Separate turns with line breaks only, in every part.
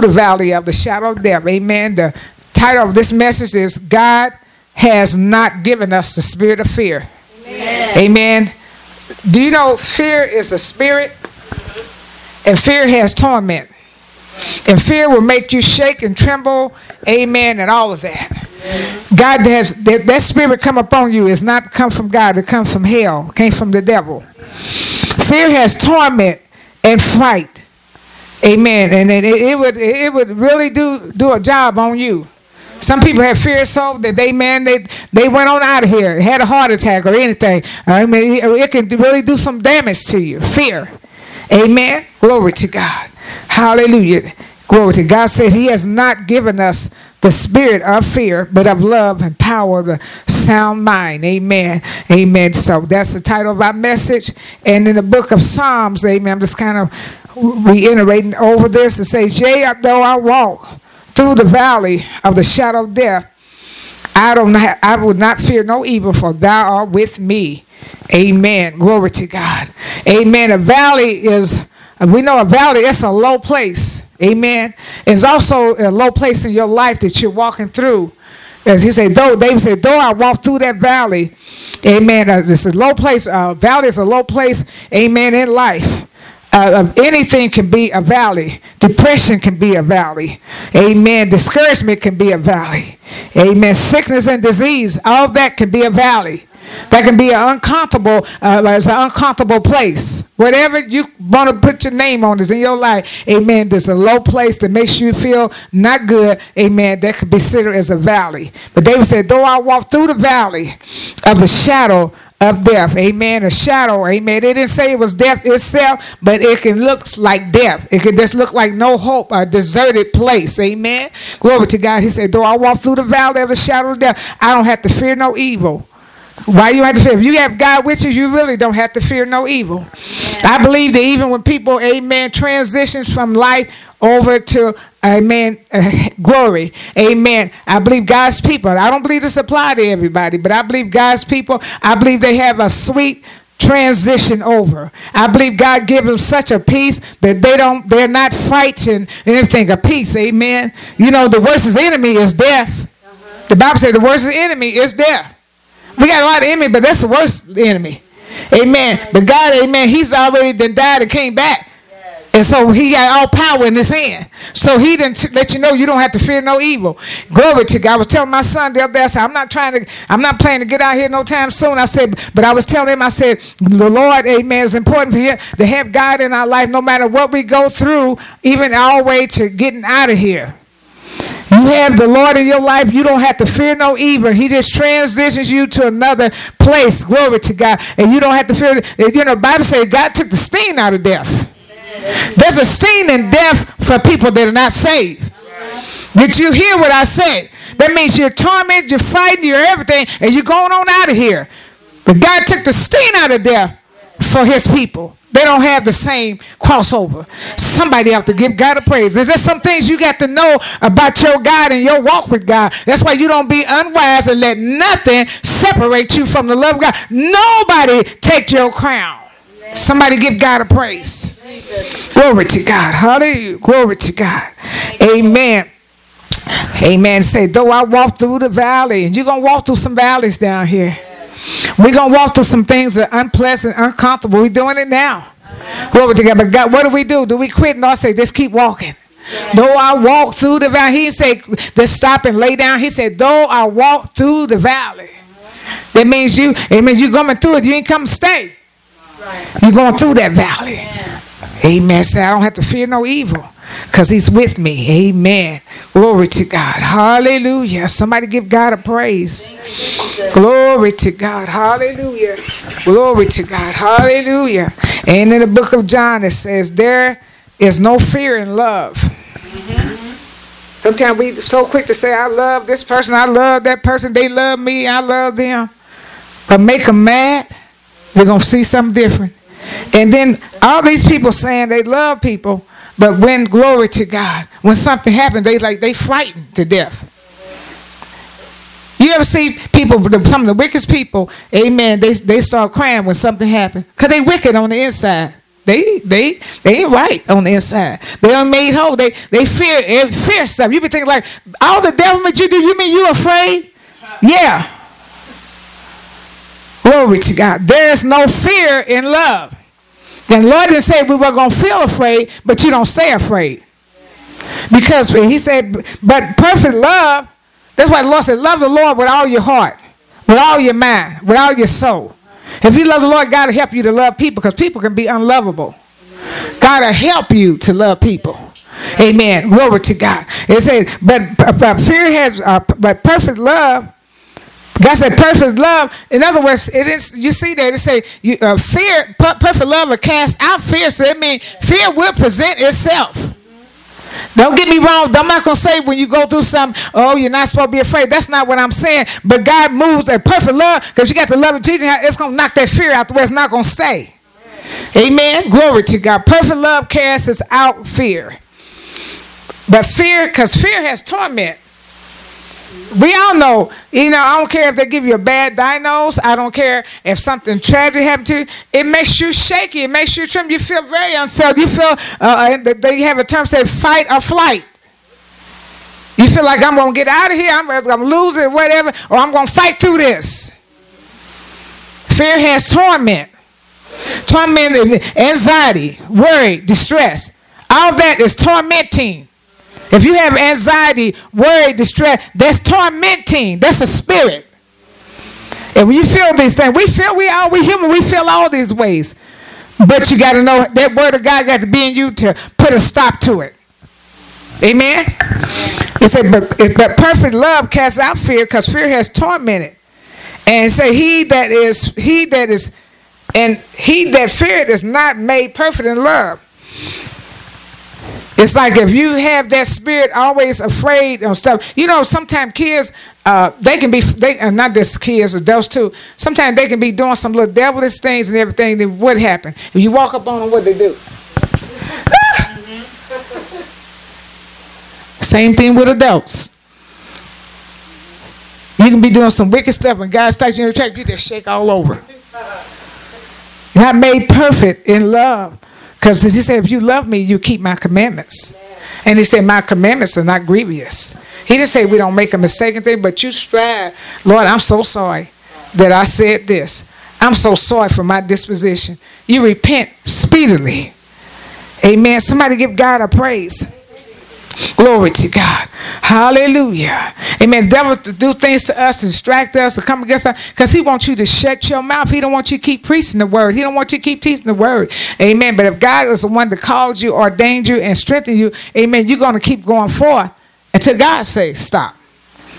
the valley of the shadow of death. Amen. The title of this message is God has not given us the spirit of fear. Amen. Amen. Do you know fear is a spirit? And fear has torment. And fear will make you shake and tremble. Amen. And all of that. God has that, that spirit come upon you is not come from God, it comes from hell, came from the devil. Fear has torment and fright. Amen. And it, it, would it would really do do a job on you. Some people have fear so that they man they they went on out of here, had a heart attack or anything. I mean, it, can really do some damage to you. Fear. Amen. Glory to God. Hallelujah. Glory to God. Says He has not given us the spirit of fear, but of love and power, of the sound mind. Amen. Amen. So that's the title of our message. And in the book of Psalms, amen, I'm just kind of reiterating over this. It says, Yea, though I walk through the valley of the shadow of death, I don't I would not fear no evil, for thou art with me. Amen. Glory to God. Amen. A valley is we know a valley, it's a low place. Amen. It's also a low place in your life that you're walking through. As he said, though David said, though I walk through that valley, amen. Uh, this is a low place. Uh, valley is a low place, amen, in life. Uh, anything can be a valley. Depression can be a valley. Amen. Discouragement can be a valley. Amen. Sickness and disease, all that can be a valley. That can be an uncomfortable, uh, it's an uncomfortable place. Whatever you want to put your name on is in your life. Amen. There's a low place that makes you feel not good. Amen. That could be considered as a valley. But David said, though I walk through the valley of the shadow of death. Amen. A shadow. Amen. They didn't say it was death itself, but it can look like death. It can just look like no hope, a deserted place. Amen. Glory to God. He said, though I walk through the valley of the shadow of death, I don't have to fear no evil. Why you have to fear? If you have God with you, you really don't have to fear no evil. I believe that even when people, amen, transitions from life over to amen uh, glory amen i believe god's people i don't believe this apply to everybody but i believe god's people i believe they have a sweet transition over i believe god gives them such a peace that they don't they're not frightened anything a peace amen you know the worst enemy is death the bible says the worst enemy is death we got a lot of enemy, but that's the worst enemy. Amen. But God, amen, he's already died and came back. And so he got all power in his hand. So he didn't let you know you don't have to fear no evil. Glory to God. I was telling my son the other day, I said, I'm not trying to, I'm not planning to get out here no time soon. I said, but I was telling him, I said, the Lord, amen, is important for him to have God in our life no matter what we go through, even our way to getting out of here. You have the Lord in your life. You don't have to fear no evil. He just transitions you to another place. Glory to God. And you don't have to fear. You know, Bible says God took the sting out of death. There's a sting in death for people that are not saved. Did you hear what I said? That means you're tormented, you're frightened, you're everything, and you're going on out of here. But God took the sting out of death for his people. They don't have the same crossover. Somebody have to give God a praise. Is there some things you got to know about your God and your walk with God. That's why you don't be unwise and let nothing separate you from the love of God. Nobody take your crown. Somebody give God a praise. Glory to God. Hallelujah. Glory to God. Amen. Amen. Say, though I walk through the valley, and you're going to walk through some valleys down here. We're going to walk through some things that are unpleasant, uncomfortable. We're doing it now. Glory to God. But God, what do we do? Do we quit and I say, just keep walking? Though I walk through the valley, he said, just stop and lay down. He said, though I walk through the valley. That means you, it means you're coming through it. You ain't come to stay. You're going through that valley. Amen. Say, I don't have to fear no evil because he's with me. Amen. Glory to God. Hallelujah. Somebody give God a praise. Glory to God. Hallelujah. Glory to God. Hallelujah. And in the book of John, it says, There is no fear in love. Mm-hmm. Sometimes we so quick to say, I love this person, I love that person, they love me, I love them. But make them mad, they're going to see something different. And then all these people saying they love people, but when glory to God, when something happens, they like they frightened to death. You ever see people, some of the wickedest people, amen, they, they start crying when something happens. Because they wicked on the inside. They they they ain't right on the inside. They are made whole. They they fear eh, fear stuff. You be thinking like all the devilment you do. You mean you afraid? Yeah. Glory to God. There's no fear in love. And Lord didn't say we were gonna feel afraid, but you don't stay afraid. Because he said, but perfect love, that's why the Lord said, love the Lord with all your heart, with all your mind, with all your soul. If you love the Lord, God will help you to love people because people can be unlovable. God will help you to love people. Amen. Glory to God. It said, but, but fear has, uh, but perfect love. God said perfect love. In other words, it is. You see that it say you, uh, fear. Perfect love will cast out fear. So that means fear will present itself. Don't get me wrong. I'm not to say when you go through something, oh, you're not supposed to be afraid. That's not what I'm saying. But God moves a perfect love because you got the love of Jesus. It's to knock that fear out the way. It's not to stay. Amen. Glory to God. Perfect love casts out fear. But fear, because fear has torment. We all know, you know, I don't care if they give you a bad diagnose. I don't care if something tragic happened to you. It makes you shaky. It makes you tremble. You feel very unsettled. You feel, uh, uh they have a term say fight or flight. You feel like I'm going to get out of here. I'm, I'm it, whatever, or I'm going to fight through this. Fear has torment. Torment, anxiety, worry, distress. All that is tormenting. If you have anxiety, worry, distress, that's tormenting. That's a spirit. And when you feel these things, we feel we are we human, we feel all these ways. But you got to know that word of God got to be in you to put a stop to it. Amen. It said, but, but perfect love casts out fear, because fear has tormented. And say, he that is he that is, and he that feared is not made perfect in love. It's like if you have that spirit always afraid of stuff. You know, sometimes kids, uh, they can be, they uh, not just kids, adults too. Sometimes they can be doing some little devilish things and everything. Then what happen? If you walk up on them, what they do? Same thing with adults. You can be doing some wicked stuff and God starts you in your track, you just shake all over. Not made perfect in love. Because he said, if you love me, you keep my commandments. And he said, my commandments are not grievous. He didn't say we don't make a mistake thing, but you strive. Lord, I'm so sorry that I said this. I'm so sorry for my disposition. You repent speedily. Amen. Somebody give God a praise. Glory to God. Hallelujah. Amen. Devil to do things to us, to distract us, to come against us, because he wants you to shut your mouth. He don't want you to keep preaching the word. He don't want you to keep teaching the word. Amen. But if God is the one that called you, ordained you, and strengthened you, amen, you're going to keep going forth until God says stop.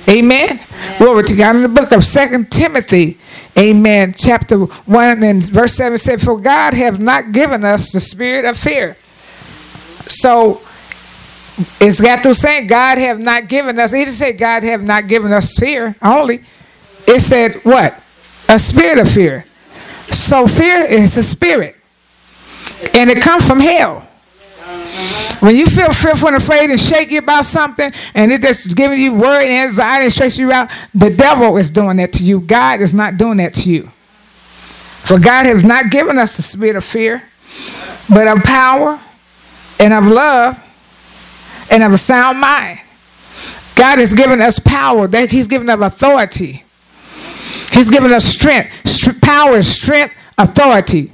Amen. amen. Glory to God. In the book of Second Timothy, amen, chapter 1 and verse 7 said, For God have not given us the spirit of fear. So it's got to say God have not given us. He didn't say God have not given us fear only. It said what? A spirit of fear. So fear is a spirit. And it comes from hell. When you feel fearful and afraid and shaky about something and it just giving you worry and anxiety and stressing you out, the devil is doing that to you. God is not doing that to you. For God has not given us the spirit of fear, but of power and of love and of a sound mind. God has given us power, that He's given us authority. He's given us strength, st- power, strength, authority.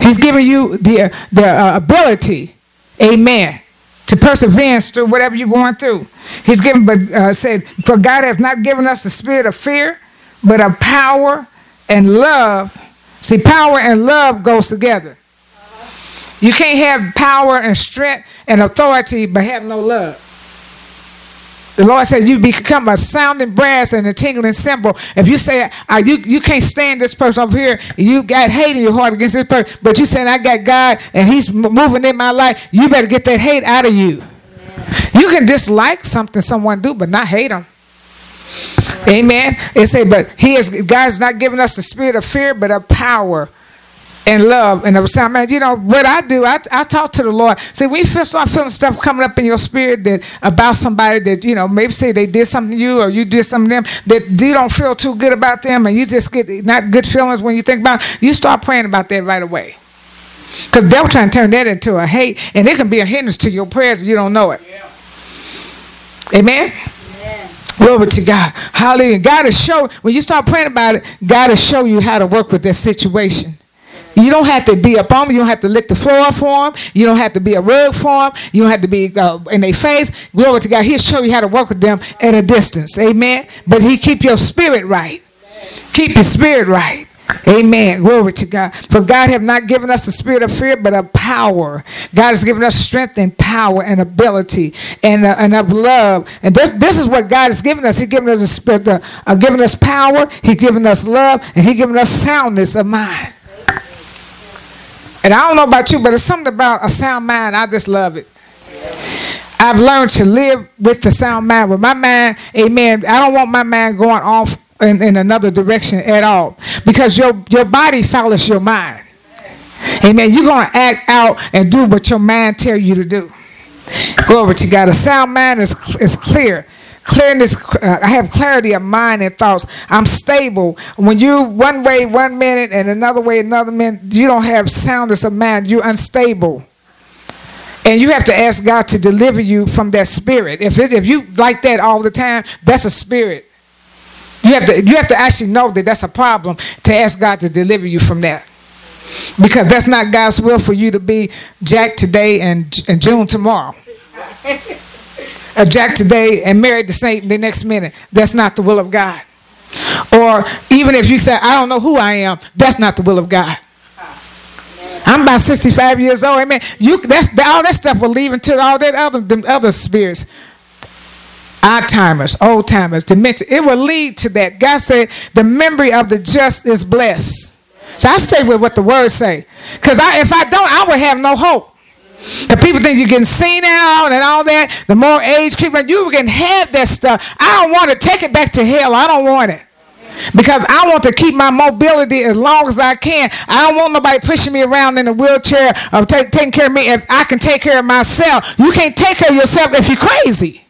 He's given you the, the uh, ability, amen, to persevere through whatever you're going through. He's given, but uh, said, for God has not given us the spirit of fear, but of power and love. See, power and love goes together. You can't have power and strength and authority but have no love. The Lord says you become a sounding brass and a tingling cymbal. If you say uh, you you can't stand this person over here, you got hate in your heart against this person, but you saying I got God and He's moving in my life, you better get that hate out of you. You can dislike something someone do, but not hate them. Amen. It say, but He is God's not giving us the spirit of fear, but of power and love and of sound man. You know what I do? I, I talk to the Lord. See, when you feel, start feeling stuff coming up in your spirit that about somebody that you know maybe say they did something to you or you did something to them that you don't feel too good about them and you just get not good feelings when you think about. It, you start praying about that right away. Because devil trying to turn that into a hate, and it can be a hindrance to your prayers if you don't know it. Amen. Glory to God. Hallelujah. God will show, when you start praying about it, God will show you how to work with that situation. You don't have to be on them. You don't have to lick the floor for them. You don't have to be a rug for them. You don't have to be uh, in their face. Glory to God. He'll show you how to work with them at a distance. Amen. But he keep your spirit right. Keep your spirit right. Amen. Glory to God. For God have not given us the spirit of fear, but of power. God has given us strength and power and ability and, uh, and of love. And this, this is what God has given us. He's given us a spirit, uh, given us power. He's given us love, and He's given us soundness of mind. And I don't know about you, but it's something about a sound mind. I just love it. I've learned to live with the sound mind. With my mind, amen, I don't want my mind going off in, in another direction at all. Because your, your body follows your mind. Amen. You're going to act out and do what your mind tell you to do. Glory to God. A sound mind is, is clear. Clearness, uh, I have clarity of mind and thoughts. I'm stable. When you one way one minute and another way another minute, you don't have soundness of mind. You're unstable. And you have to ask God to deliver you from that spirit. If, it, if you like that all the time, that's a spirit. You have to you have to actually know that that's a problem to ask God to deliver you from that. Because that's not God's will for you to be Jack today and, and June tomorrow. A Jack today and married the Saint the next minute. That's not the will of God. Or even if you say, I don't know who I am, that's not the will of God. I'm about 65 years old. Amen. You that's all that stuff will leave into all that other them other spirits. Odd timers, old timers, dementia. It will lead to that. God said, the memory of the just is blessed. So I say with what the word say. Because if I don't, I would have no hope. The people think you're getting senile and all that. The more age creep, you can have that stuff. I don't want to take it back to hell. I don't want it. Because I want to keep my mobility as long as I can. I don't want nobody pushing me around in a wheelchair or take, taking care of me if I can take care of myself. You can't take care of yourself if you're crazy.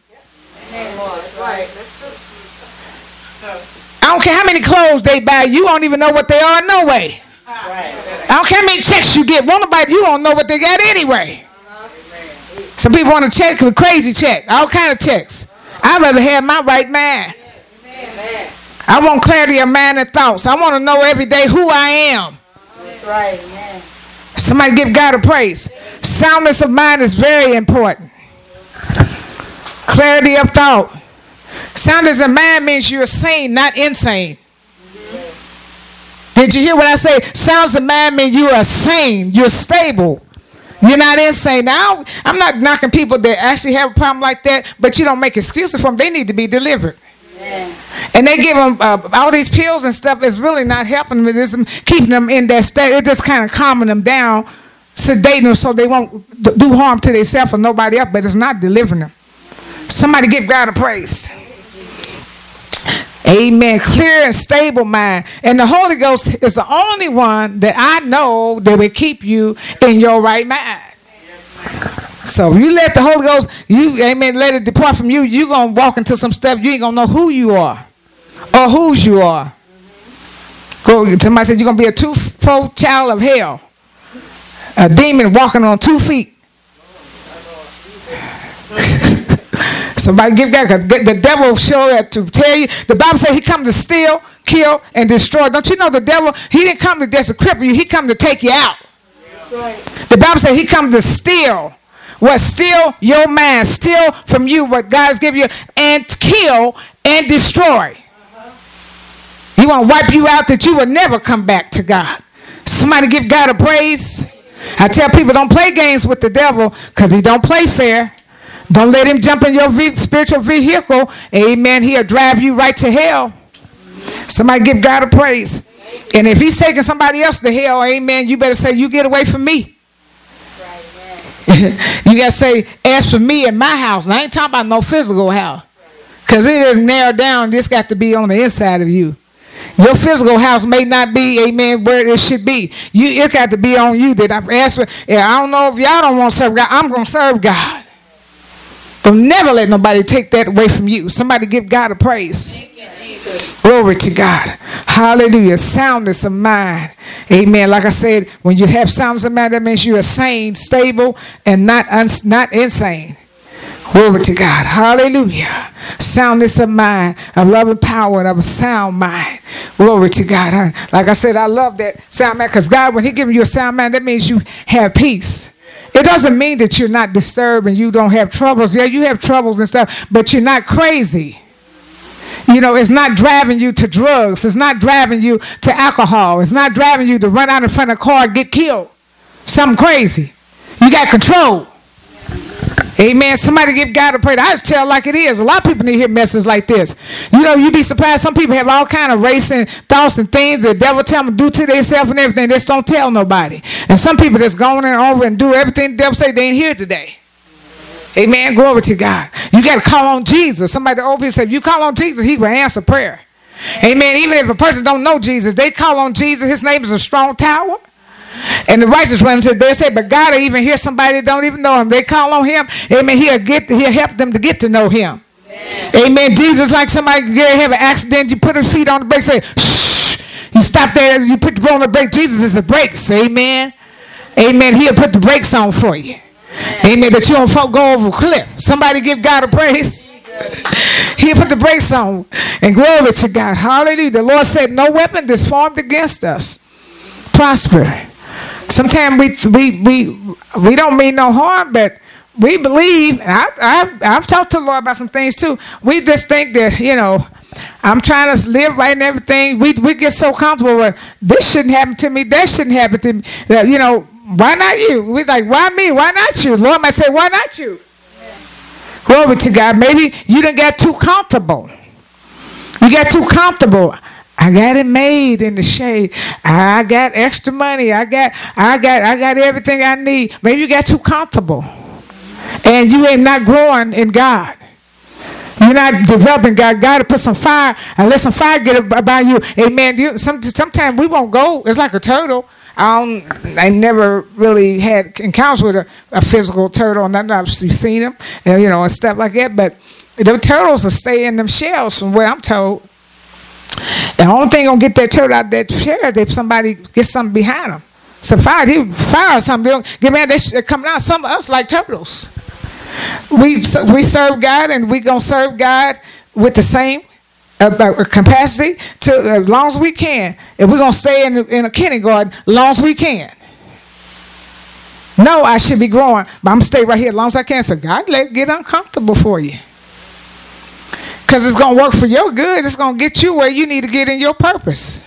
I don't care how many clothes they buy, you don't even know what they are, no way. I don't care how many checks you get. One nobody, you don't know what they got anyway. Some people want to check with crazy check, all kind of checks. I'd rather have my right mind. I want clarity of mind and thoughts. I want to know every day who I am. right, Somebody give God a praise. Soundness of mind is very important. Clarity of thought. Soundness of mind means you're sane, not insane. Did you hear what I say? Sounds of mind mean you are sane, you're stable. You're not insane. Now, I'm not knocking people that actually have a problem like that, but you don't make excuses for them. They need to be delivered. Yeah. And they give them uh, all these pills and stuff. It's really not helping them. It's keeping them in that state. It's just kind of calming them down, sedating them so they won't do harm to themselves or nobody else, but it's not delivering them. Somebody give God a praise. Amen. Clear and stable mind. And the Holy Ghost is the only one that I know that will keep you in your right mind. So if you let the Holy Ghost, you amen, let it depart from you, you're gonna walk into some stuff, you ain't gonna know who you are or whose you are. Go somebody said you're gonna be a two-fold child of hell. A demon walking on two feet. Somebody give God the devil sure to tell you. The Bible says he come to steal, kill, and destroy. Don't you know the devil? He didn't come to cripple you. He come to take you out. Right. The Bible says he come to steal. What steal your mind, steal from you what God's given you, and kill and destroy. Uh-huh. He want to wipe you out that you will never come back to God. Somebody give God a praise. I tell people don't play games with the devil because he don't play fair. Don't let him jump in your spiritual vehicle. Amen. He'll drive you right to hell. Somebody give God a praise. And if he's taking somebody else to hell, amen, you better say, You get away from me. you got to say, As for me and my house. And I ain't talking about no physical house. Because it is narrowed down. This got to be on the inside of you. Your physical house may not be, amen, where it should be. You, it got to be on you that I've asked for. I don't know if y'all don't want to serve God. I'm going to serve God. Don't never let nobody take that away from you. Somebody give God a praise. Glory to God. Hallelujah. Soundness of mind. Amen. Like I said, when you have soundness of mind, that means you are sane, stable, and not, uns- not insane. Glory to God. Hallelujah. Soundness of mind, of love and power, and of a sound mind. Glory to God. Like I said, I love that sound mind because God, when He gives you a sound mind, that means you have peace. It doesn't mean that you're not disturbed and you don't have troubles. Yeah, you have troubles and stuff, but you're not crazy. You know, it's not driving you to drugs. It's not driving you to alcohol. It's not driving you to run out in front of a car and get killed. Something crazy. You got control. Amen. Somebody give God a praise. I just tell like it is. A lot of people need to hear messages like this. You know, you'd be surprised. Some people have all kind of racing thoughts and things the devil tell them to do to themselves and everything. They just don't tell nobody. And some people just going and over and do everything the devil say they ain't here today. Amen. Glory to God. You got to call on Jesus. Somebody, the old people say, if you call on Jesus, he will answer prayer. Amen. Even if a person don't know Jesus, they call on Jesus. His name is a strong tower. And the righteous one said, they say, but God will even hear somebody that don't even know him. They call on him. Amen. He'll get, he'll help them to get to know him. Amen. Amen. Jesus, like somebody get have an accident, you put his feet on the brake, say, shh. You stop there, you put the foot on the brake. Jesus is the brakes. Amen. Amen. He'll put the brakes on for you. Amen. That you don't go over a cliff. Somebody give God a praise. He'll put the brakes on. And glory to God. Hallelujah. The Lord said, No weapon that's formed against us prosper. Sometimes we we we we don't mean no harm, but we believe. I, I I've talked to the Lord about some things too. We just think that you know. I'm trying to live right and everything. We we get so comfortable with this shouldn't happen to me. That shouldn't happen to me. You know, why not you? We like, why me? Why not you? Lord might say, why not you? Glory to God. Maybe you didn't get too comfortable. You got too comfortable. I got it made in the shade. I got extra money. I got, I got, I got everything I need. Maybe you got too comfortable, and you ain't not growing in God. You're not developing God. God to put some fire and let some fire get about you. Amen. You, some, sometimes we won't go. It's like a turtle. I don't, I never really had encounters with a, a physical turtle, and I've seen them, and, uh, you know, and stuff like that. But the turtles will stay in them shells, from what I'm told. The only thing gonna get that turtle out that shell if somebody gets something behind them. So fire, he fire something. They get mad. They're coming out. Some of us like turtles. We we serve God, and we gonna serve God with the same uh, capacity to as long as we can. And we're gonna stay in in a kindergarten, as long as we can. No, I should be growing, but I'm gonna stay right here as long as I can. So God let it get uncomfortable for you. Because it's going to work for your good. It's going to get you where you need to get in your purpose.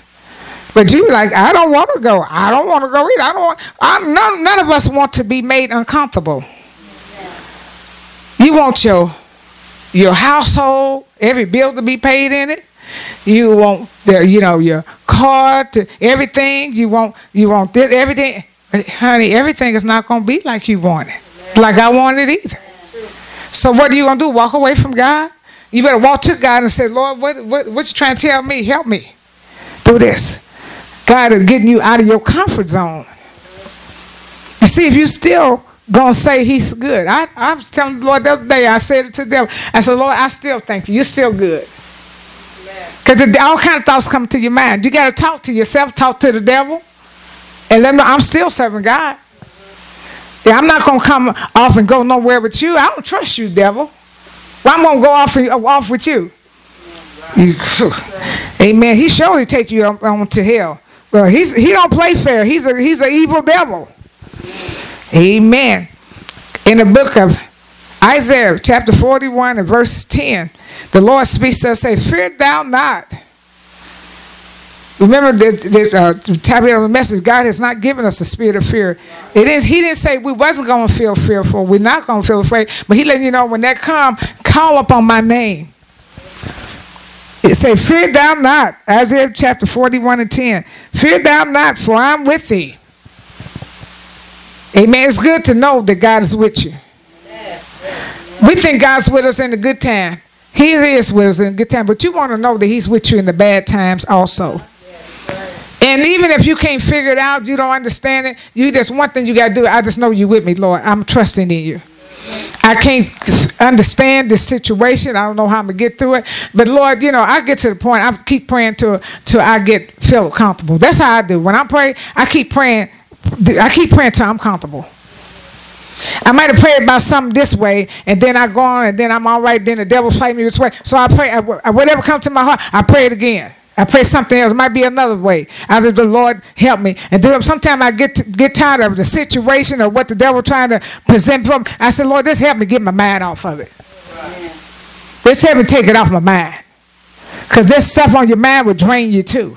But you like, I don't want to go. I don't want to go either. I don't want, I, none, none of us want to be made uncomfortable. You want your, your household, every bill to be paid in it. You want the, you know, your car to everything. You want, you want this, everything. Honey, everything is not going to be like you want it. Like I want it either. So what are you going to do? Walk away from God? You better walk to God and say, Lord, what, what, what you trying to tell me? Help me do this. God is getting you out of your comfort zone. You see, if you still gonna say he's good. I, I was telling the Lord the other day, I said it to them. I said, Lord, I still thank you. You're still good. Because all kind of thoughts come to your mind. You got to talk to yourself, talk to the devil, and let me I'm still serving God. Yeah, I'm not going to come off and go nowhere with you. I don't trust you, devil. Well, I'm gonna go off, off with you. Amen. He surely take you on, on, um, to hell. Well, he's he don't play fair. He's a he's an evil devil. Amen. In the book of Isaiah, chapter 41 and verse 10, the Lord speaks to us, say, Fear thou not. Remember the, the, uh, the message, God has not given us a spirit of fear. It is He didn't say we wasn't going to feel fearful. We're not going to feel afraid. But He let you know when that come, call upon my name. It say, Fear thou not. Isaiah chapter 41 and 10. Fear thou not, for I'm with thee. Amen. It's good to know that God is with you. We think God's with us in the good time. He is with us in the good time, but you want to know that He's with you in the bad times also. And even if you can't figure it out, you don't understand it, you just one thing you got to do. I just know you with me, Lord. I'm trusting in you. I can't understand this situation. I don't know how I'm gonna get through it. But Lord, you know, I get to the point. I keep praying till till I get feel comfortable. That's how I do. When I pray, I keep praying. I keep praying till I'm comfortable. I might have prayed about something this way, and then I go on, and then I'm all right. Then the devil fight me this way. So I pray. Whatever comes to my heart, I pray it again. I pray something else. It might be another way. I said, the Lord help me. And sometimes I get to, get tired of the situation or what the devil trying to present from. I said, Lord, just help me get my mind off of it. Just help me take it off my mind. Because this stuff on your mind will drain you too.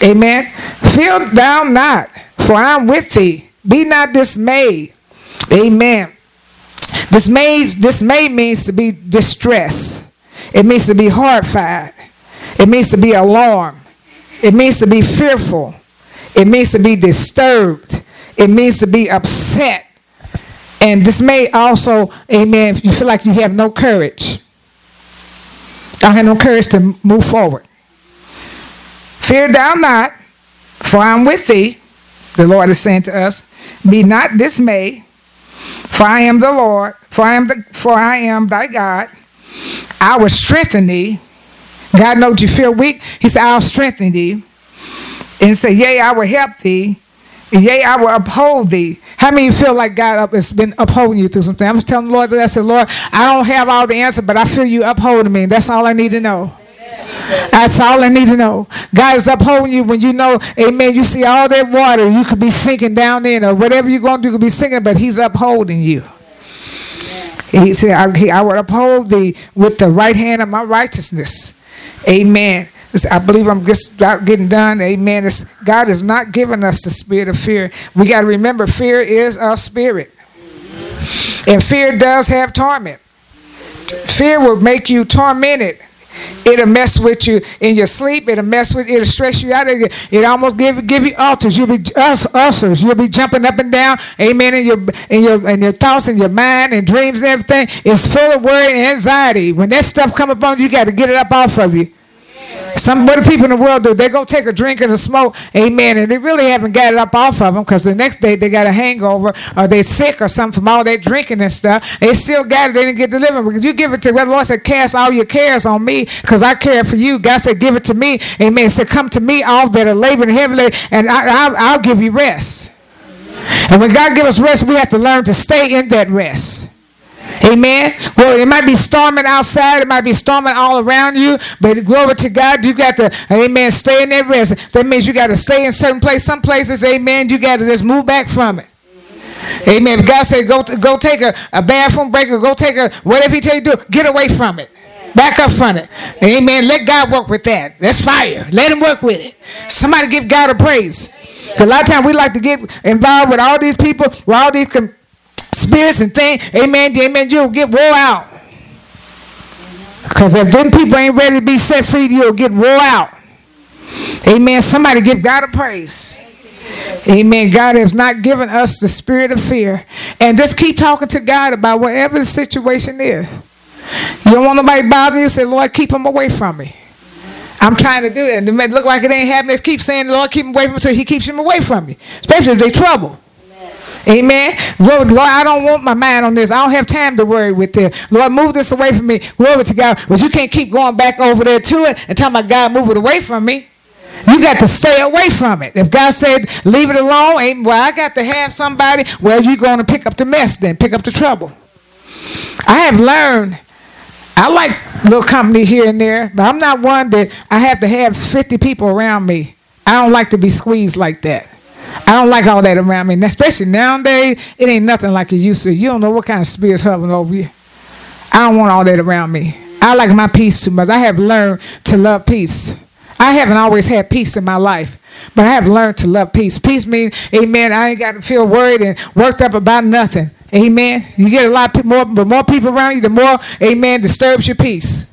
Amen. Feel down not, for I'm with thee. Be not dismayed. Amen. Dismay, dismay means to be distressed. It means to be horrified. It means to be alarmed. It means to be fearful. It means to be disturbed. It means to be upset. And dismay also, amen, you feel like you have no courage. I have no courage to move forward. Fear thou not, for I'm with thee. The Lord is saying to us, Be not dismayed, for I am the Lord, for I am the for I am thy God. I will strengthen thee. God knows you feel weak. He said, I'll strengthen thee. And say, Yea, I will help thee. Yea, I will uphold thee. How many feel like God has been upholding you through something? I was telling the Lord that I said, Lord, I don't have all the answer, but I feel you upholding me. That's all I need to know. That's all I need to know. God is upholding you when you know, amen, you see all that water, you could be sinking down in, or whatever you're going to do, could be sinking, but He's upholding you. He said, I, I will uphold thee with the right hand of my righteousness. Amen. I believe I'm just about getting done. Amen. It's, God has not given us the spirit of fear. We got to remember fear is a spirit. And fear does have torment. Fear will make you tormented. It'll mess with you in your sleep. It'll mess with. It'll stress you out. It, it almost give give you ulcers. You'll be us ulcers. You'll be jumping up and down. Amen. In your in your in your thoughts and your mind and dreams and everything. It's full of worry and anxiety. When that stuff come upon you, you got to get it up off of you. Some what do people in the world do? They go take a drink and a smoke, amen, and they really haven't got it up off of them because the next day they got a hangover or they're sick or something from all that drinking and stuff. They still got it. They didn't get delivered. You give it to the Lord said, cast all your cares on me because I care for you. God said, give it to me, amen. He said, come to me, all that are laboring heavily, and I, will give you rest. And when God gives us rest, we have to learn to stay in that rest. Amen. Well, it might be storming outside, it might be storming all around you, but glory to God, you got to, amen, stay in that rest. That means you got to stay in certain place. Some places, amen, you got to just move back from it. Amen. If God said go go take a, a bathroom break or go take a whatever he tell you to do, get away from it. Back up from it. Amen. Let God work with that. That's fire. Let him work with it. Somebody give God a praise. A lot of times we like to get involved with all these people, with all these com- spirits and things, amen, amen, you'll get wore out. Because if them people ain't ready to be set free, you'll get wore out. Amen. Somebody give God a praise. Amen. God has not given us the spirit of fear. And just keep talking to God about whatever the situation is. You don't want nobody bothering you, say, Lord, keep them away from me. I'm trying to do it. And it may look like it ain't happening. Just keep saying, Lord, keep them away from me until he keeps them away from me. Especially if they trouble. Amen. Lord, Lord, I don't want my mind on this. I don't have time to worry with this. Lord, move this away from me. Glory to God. But you can't keep going back over there to it and tell my God move it away from me. You got to stay away from it. If God said leave it alone, ain't well, I got to have somebody. Well, you're going to pick up the mess then, pick up the trouble. I have learned. I like little company here and there, but I'm not one that I have to have 50 people around me. I don't like to be squeezed like that. I don't like all that around me, and especially nowadays. It ain't nothing like it used to. You don't know what kind of spirits hovering over you. I don't want all that around me. I like my peace too much. I have learned to love peace. I haven't always had peace in my life, but I have learned to love peace. Peace means, amen, I ain't got to feel worried and worked up about nothing. Amen. You get a lot more, but more people around you, the more, amen, disturbs your peace.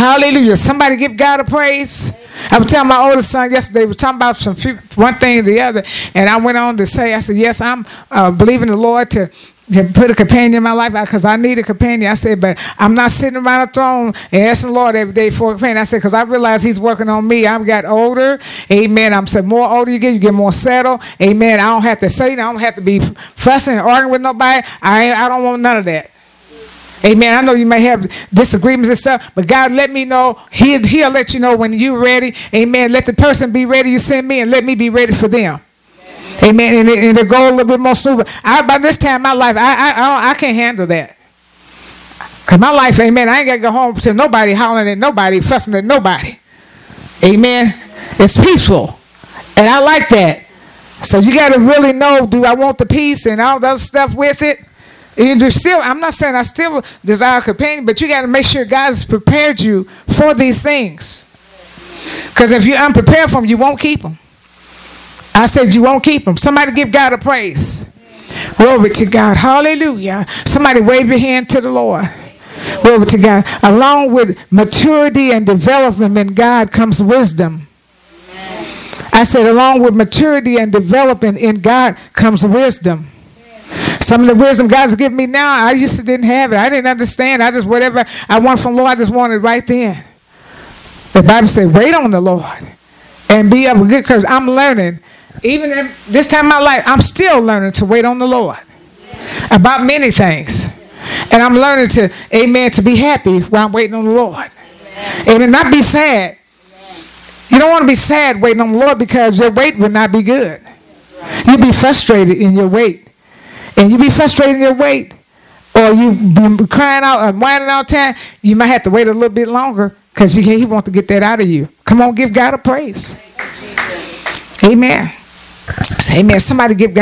Hallelujah. Somebody give God a praise. I was telling my oldest son yesterday, we were talking about some few, one thing or the other, and I went on to say, I said, yes, I'm uh, believing the Lord to to put a companion in my life because I need a companion. I said, but I'm not sitting around a throne and asking the Lord every day for a companion. I said, because I realize He's working on me. I've got older. Amen. I'm saying more older you get, you get more settled. Amen. I don't have to say. I don't have to be fussing and arguing with nobody. I I don't want none of that. Amen. I know you may have disagreements and stuff, but God let me know. He'll, he'll let you know when you're ready. Amen. Let the person be ready you send me and let me be ready for them. Amen. And, it, and it'll go a little bit more smooth. I, by this time in my life, I, I, I, I can't handle that. Because my life, amen, I ain't got to go home to nobody hollering at nobody, fussing at nobody. Amen. It's peaceful. And I like that. So you got to really know do I want the peace and all that stuff with it? You still, I'm not saying I still desire companion, but you got to make sure God has prepared you for these things. Because if you're unprepared for them, you won't keep them. I said you won't keep them. Somebody give God a praise. Glory to God. Hallelujah. Somebody wave your hand to the Lord. Glory to God. Along with maturity and development in God comes wisdom. I said, along with maturity and development in God comes wisdom. Some of the wisdom God's given me now, I used to didn't have it. I didn't understand. I just whatever I want from Lord, I just wanted right then. The Bible said, wait on the Lord and be of a good courage. I'm learning even this time of my life, I'm still learning to wait on the Lord about many things. And I'm learning to, amen, to be happy while I'm waiting on the Lord. Amen. Not be sad. You don't want to be sad waiting on the Lord because your wait will not be good. You'll be frustrated in your wait. And you be frustrated in your wait, or you be crying out and whining all the time, you might have to wait a little bit longer because he wants to get that out of you. Come on, give God a praise. Amen. Say amen. Somebody give God